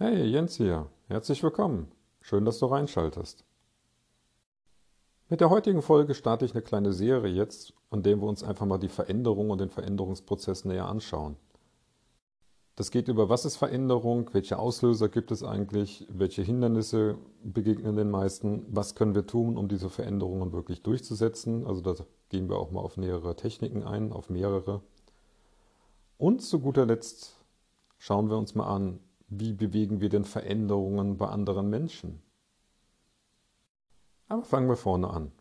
Hey, Jens hier. Herzlich willkommen. Schön, dass du reinschaltest. Mit der heutigen Folge starte ich eine kleine Serie jetzt, an der wir uns einfach mal die Veränderung und den Veränderungsprozess näher anschauen. Das geht über, was ist Veränderung, welche Auslöser gibt es eigentlich, welche Hindernisse begegnen den meisten, was können wir tun, um diese Veränderungen wirklich durchzusetzen. Also da gehen wir auch mal auf nähere Techniken ein, auf mehrere. Und zu guter Letzt schauen wir uns mal an, wie bewegen wir denn Veränderungen bei anderen Menschen. Aber fangen wir vorne an.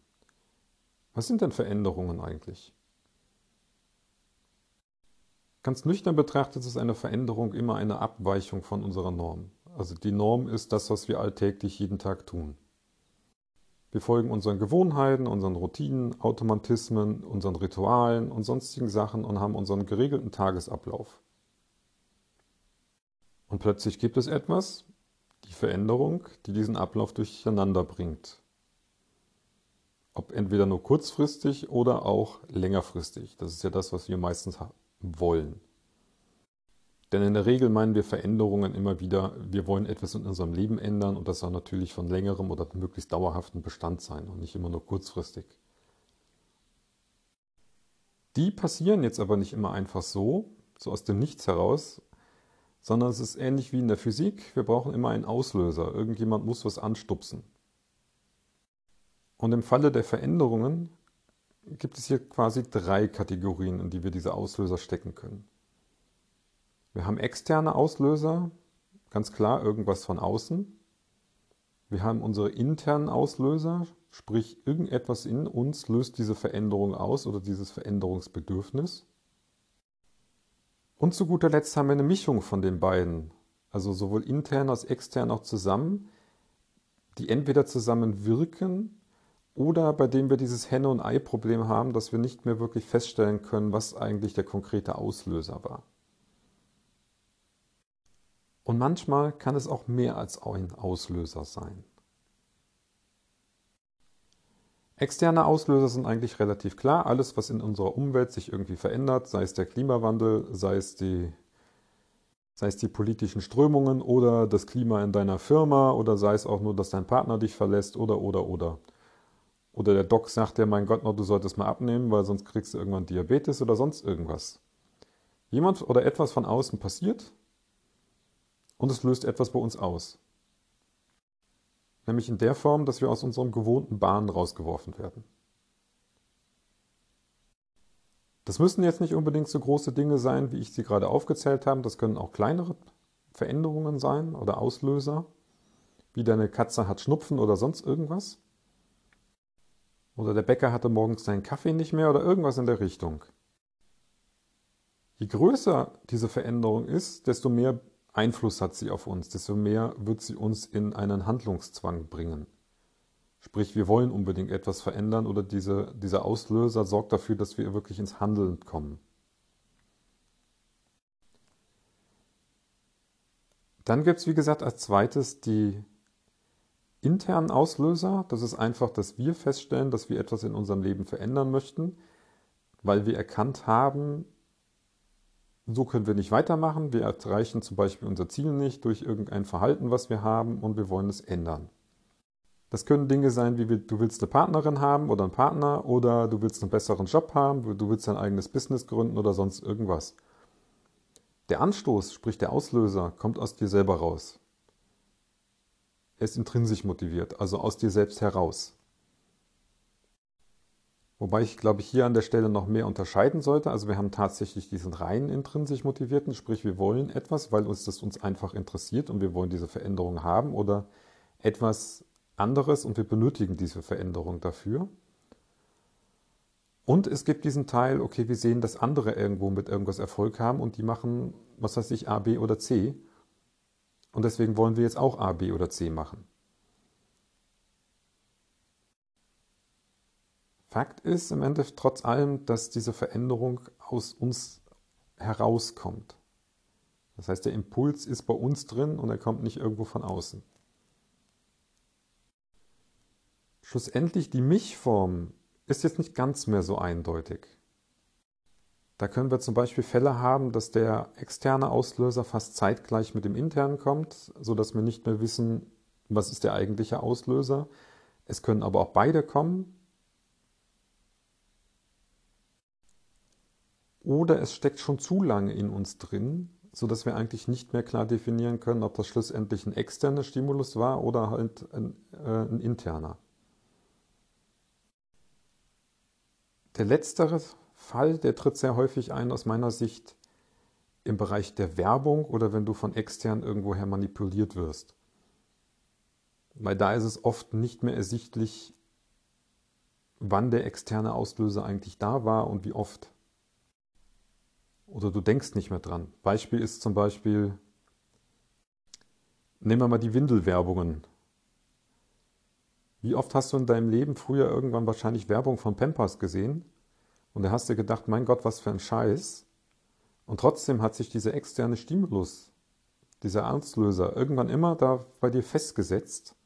Was sind denn Veränderungen eigentlich? Ganz nüchtern betrachtet ist eine Veränderung immer eine Abweichung von unserer Norm. Also die Norm ist das, was wir alltäglich jeden Tag tun. Wir folgen unseren Gewohnheiten, unseren Routinen, Automatismen, unseren Ritualen und sonstigen Sachen und haben unseren geregelten Tagesablauf. Und plötzlich gibt es etwas, die Veränderung, die diesen Ablauf durcheinander bringt. Ob entweder nur kurzfristig oder auch längerfristig. Das ist ja das, was wir meistens wollen. Denn in der Regel meinen wir Veränderungen immer wieder, wir wollen etwas in unserem Leben ändern und das soll natürlich von längerem oder möglichst dauerhaften Bestand sein und nicht immer nur kurzfristig. Die passieren jetzt aber nicht immer einfach so, so aus dem Nichts heraus, sondern es ist ähnlich wie in der Physik. Wir brauchen immer einen Auslöser. Irgendjemand muss was anstupsen. Und im Falle der Veränderungen gibt es hier quasi drei Kategorien, in die wir diese Auslöser stecken können. Wir haben externe Auslöser, ganz klar irgendwas von außen. Wir haben unsere internen Auslöser, sprich irgendetwas in uns löst diese Veränderung aus oder dieses Veränderungsbedürfnis. Und zu guter Letzt haben wir eine Mischung von den beiden, also sowohl intern als extern auch zusammen, die entweder zusammen wirken oder bei dem wir dieses Henne- und Ei-Problem haben, dass wir nicht mehr wirklich feststellen können, was eigentlich der konkrete Auslöser war. Und manchmal kann es auch mehr als ein Auslöser sein. Externe Auslöser sind eigentlich relativ klar. Alles, was in unserer Umwelt sich irgendwie verändert, sei es der Klimawandel, sei es die, sei es die politischen Strömungen oder das Klima in deiner Firma oder sei es auch nur, dass dein Partner dich verlässt oder oder oder. Oder der Doc sagt dir, mein Gott, du solltest mal abnehmen, weil sonst kriegst du irgendwann Diabetes oder sonst irgendwas. Jemand oder etwas von außen passiert und es löst etwas bei uns aus. Nämlich in der Form, dass wir aus unserem gewohnten Bahn rausgeworfen werden. Das müssen jetzt nicht unbedingt so große Dinge sein, wie ich sie gerade aufgezählt habe. Das können auch kleinere Veränderungen sein oder Auslöser, wie deine Katze hat Schnupfen oder sonst irgendwas. Oder der Bäcker hatte morgens seinen Kaffee nicht mehr oder irgendwas in der Richtung. Je größer diese Veränderung ist, desto mehr Einfluss hat sie auf uns, desto mehr wird sie uns in einen Handlungszwang bringen. Sprich, wir wollen unbedingt etwas verändern oder diese, dieser Auslöser sorgt dafür, dass wir wirklich ins Handeln kommen. Dann gibt es, wie gesagt, als zweites die internen Auslöser. Das ist einfach, dass wir feststellen, dass wir etwas in unserem Leben verändern möchten, weil wir erkannt haben, so können wir nicht weitermachen. Wir erreichen zum Beispiel unser Ziel nicht durch irgendein Verhalten, was wir haben und wir wollen es ändern. Das können Dinge sein, wie du willst eine Partnerin haben oder einen Partner oder du willst einen besseren Job haben, du willst dein eigenes Business gründen oder sonst irgendwas. Der Anstoß, sprich der Auslöser, kommt aus dir selber raus. Er ist intrinsisch motiviert, also aus dir selbst heraus. Wobei ich glaube, ich hier an der Stelle noch mehr unterscheiden sollte. Also wir haben tatsächlich diesen rein intrinsisch motivierten, sprich wir wollen etwas, weil uns das uns einfach interessiert und wir wollen diese Veränderung haben oder etwas anderes und wir benötigen diese Veränderung dafür. Und es gibt diesen Teil, okay, wir sehen, dass andere irgendwo mit irgendwas Erfolg haben und die machen, was weiß ich, A, B oder C. Und deswegen wollen wir jetzt auch A, B oder C machen. Fakt ist im Endeffekt trotz allem, dass diese Veränderung aus uns herauskommt. Das heißt, der Impuls ist bei uns drin und er kommt nicht irgendwo von außen. Schlussendlich die Mischform ist jetzt nicht ganz mehr so eindeutig. Da können wir zum Beispiel Fälle haben, dass der externe Auslöser fast zeitgleich mit dem internen kommt, sodass wir nicht mehr wissen, was ist der eigentliche Auslöser. Es können aber auch beide kommen. Oder es steckt schon zu lange in uns drin, sodass wir eigentlich nicht mehr klar definieren können, ob das schlussendlich ein externer Stimulus war oder halt ein, äh, ein interner. Der letztere Fall, der tritt sehr häufig ein aus meiner Sicht im Bereich der Werbung oder wenn du von extern irgendwoher manipuliert wirst. Weil da ist es oft nicht mehr ersichtlich, wann der externe Auslöser eigentlich da war und wie oft. Oder du denkst nicht mehr dran. Beispiel ist zum Beispiel, nehmen wir mal die Windelwerbungen. Wie oft hast du in deinem Leben früher irgendwann wahrscheinlich Werbung von Pampers gesehen? Und da hast du gedacht, mein Gott, was für ein Scheiß. Und trotzdem hat sich dieser externe Stimulus, dieser Auslöser, irgendwann immer da bei dir festgesetzt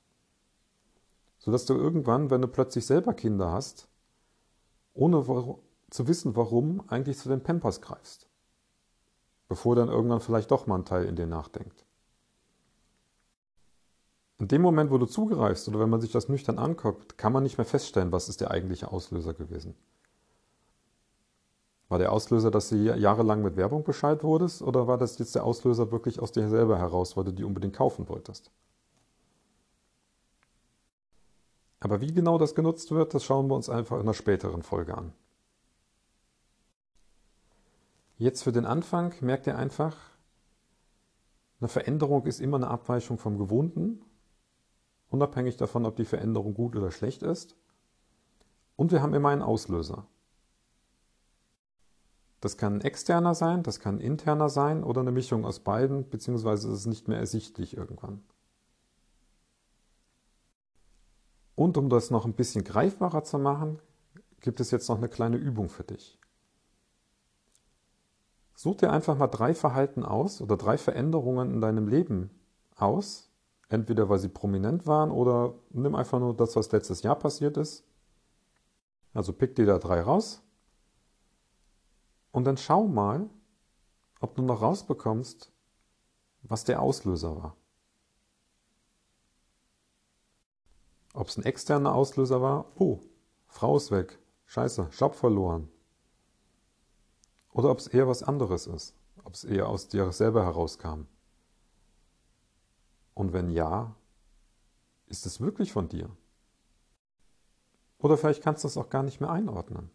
sodass du irgendwann, wenn du plötzlich selber Kinder hast, ohne zu wissen warum, eigentlich zu den Pampers greifst. Bevor dann irgendwann vielleicht doch mal ein Teil in dir nachdenkt. In dem Moment, wo du zugreifst oder wenn man sich das nüchtern anguckt, kann man nicht mehr feststellen, was ist der eigentliche Auslöser gewesen. War der Auslöser, dass du jahrelang mit Werbung Bescheid wurdest oder war das jetzt der Auslöser wirklich aus dir selber heraus, weil du die unbedingt kaufen wolltest? Aber wie genau das genutzt wird, das schauen wir uns einfach in einer späteren Folge an. Jetzt für den Anfang merkt ihr einfach, eine Veränderung ist immer eine Abweichung vom Gewohnten, unabhängig davon, ob die Veränderung gut oder schlecht ist. Und wir haben immer einen Auslöser. Das kann ein externer sein, das kann ein interner sein oder eine Mischung aus beiden, beziehungsweise ist es nicht mehr ersichtlich irgendwann. Und um das noch ein bisschen greifbarer zu machen, gibt es jetzt noch eine kleine Übung für dich. Such dir einfach mal drei Verhalten aus oder drei Veränderungen in deinem Leben aus. Entweder weil sie prominent waren oder nimm einfach nur das, was letztes Jahr passiert ist. Also pick dir da drei raus. Und dann schau mal, ob du noch rausbekommst, was der Auslöser war. Ob es ein externer Auslöser war, oh, Frau ist weg, scheiße, Job verloren. Oder ob es eher was anderes ist, ob es eher aus dir selber herauskam. Und wenn ja, ist es wirklich von dir? Oder vielleicht kannst du es auch gar nicht mehr einordnen.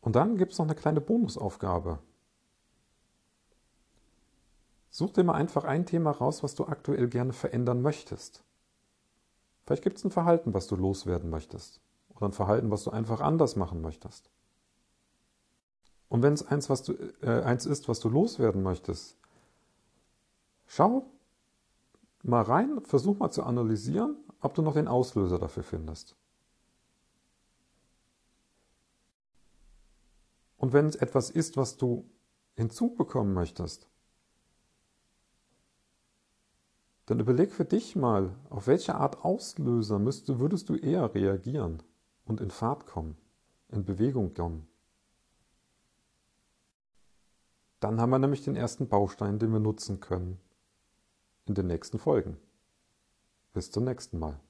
Und dann gibt es noch eine kleine Bonusaufgabe. Such dir mal einfach ein Thema raus, was du aktuell gerne verändern möchtest. Vielleicht gibt es ein Verhalten, was du loswerden möchtest. Oder ein Verhalten, was du einfach anders machen möchtest. Und wenn es eins, was du, äh, eins ist, was du loswerden möchtest, schau mal rein, versuch mal zu analysieren, ob du noch den Auslöser dafür findest. Und wenn es etwas ist, was du hinzubekommen möchtest, Dann überleg für dich mal, auf welche Art Auslöser müsste, würdest du eher reagieren und in Fahrt kommen, in Bewegung kommen. Dann haben wir nämlich den ersten Baustein, den wir nutzen können in den nächsten Folgen. Bis zum nächsten Mal.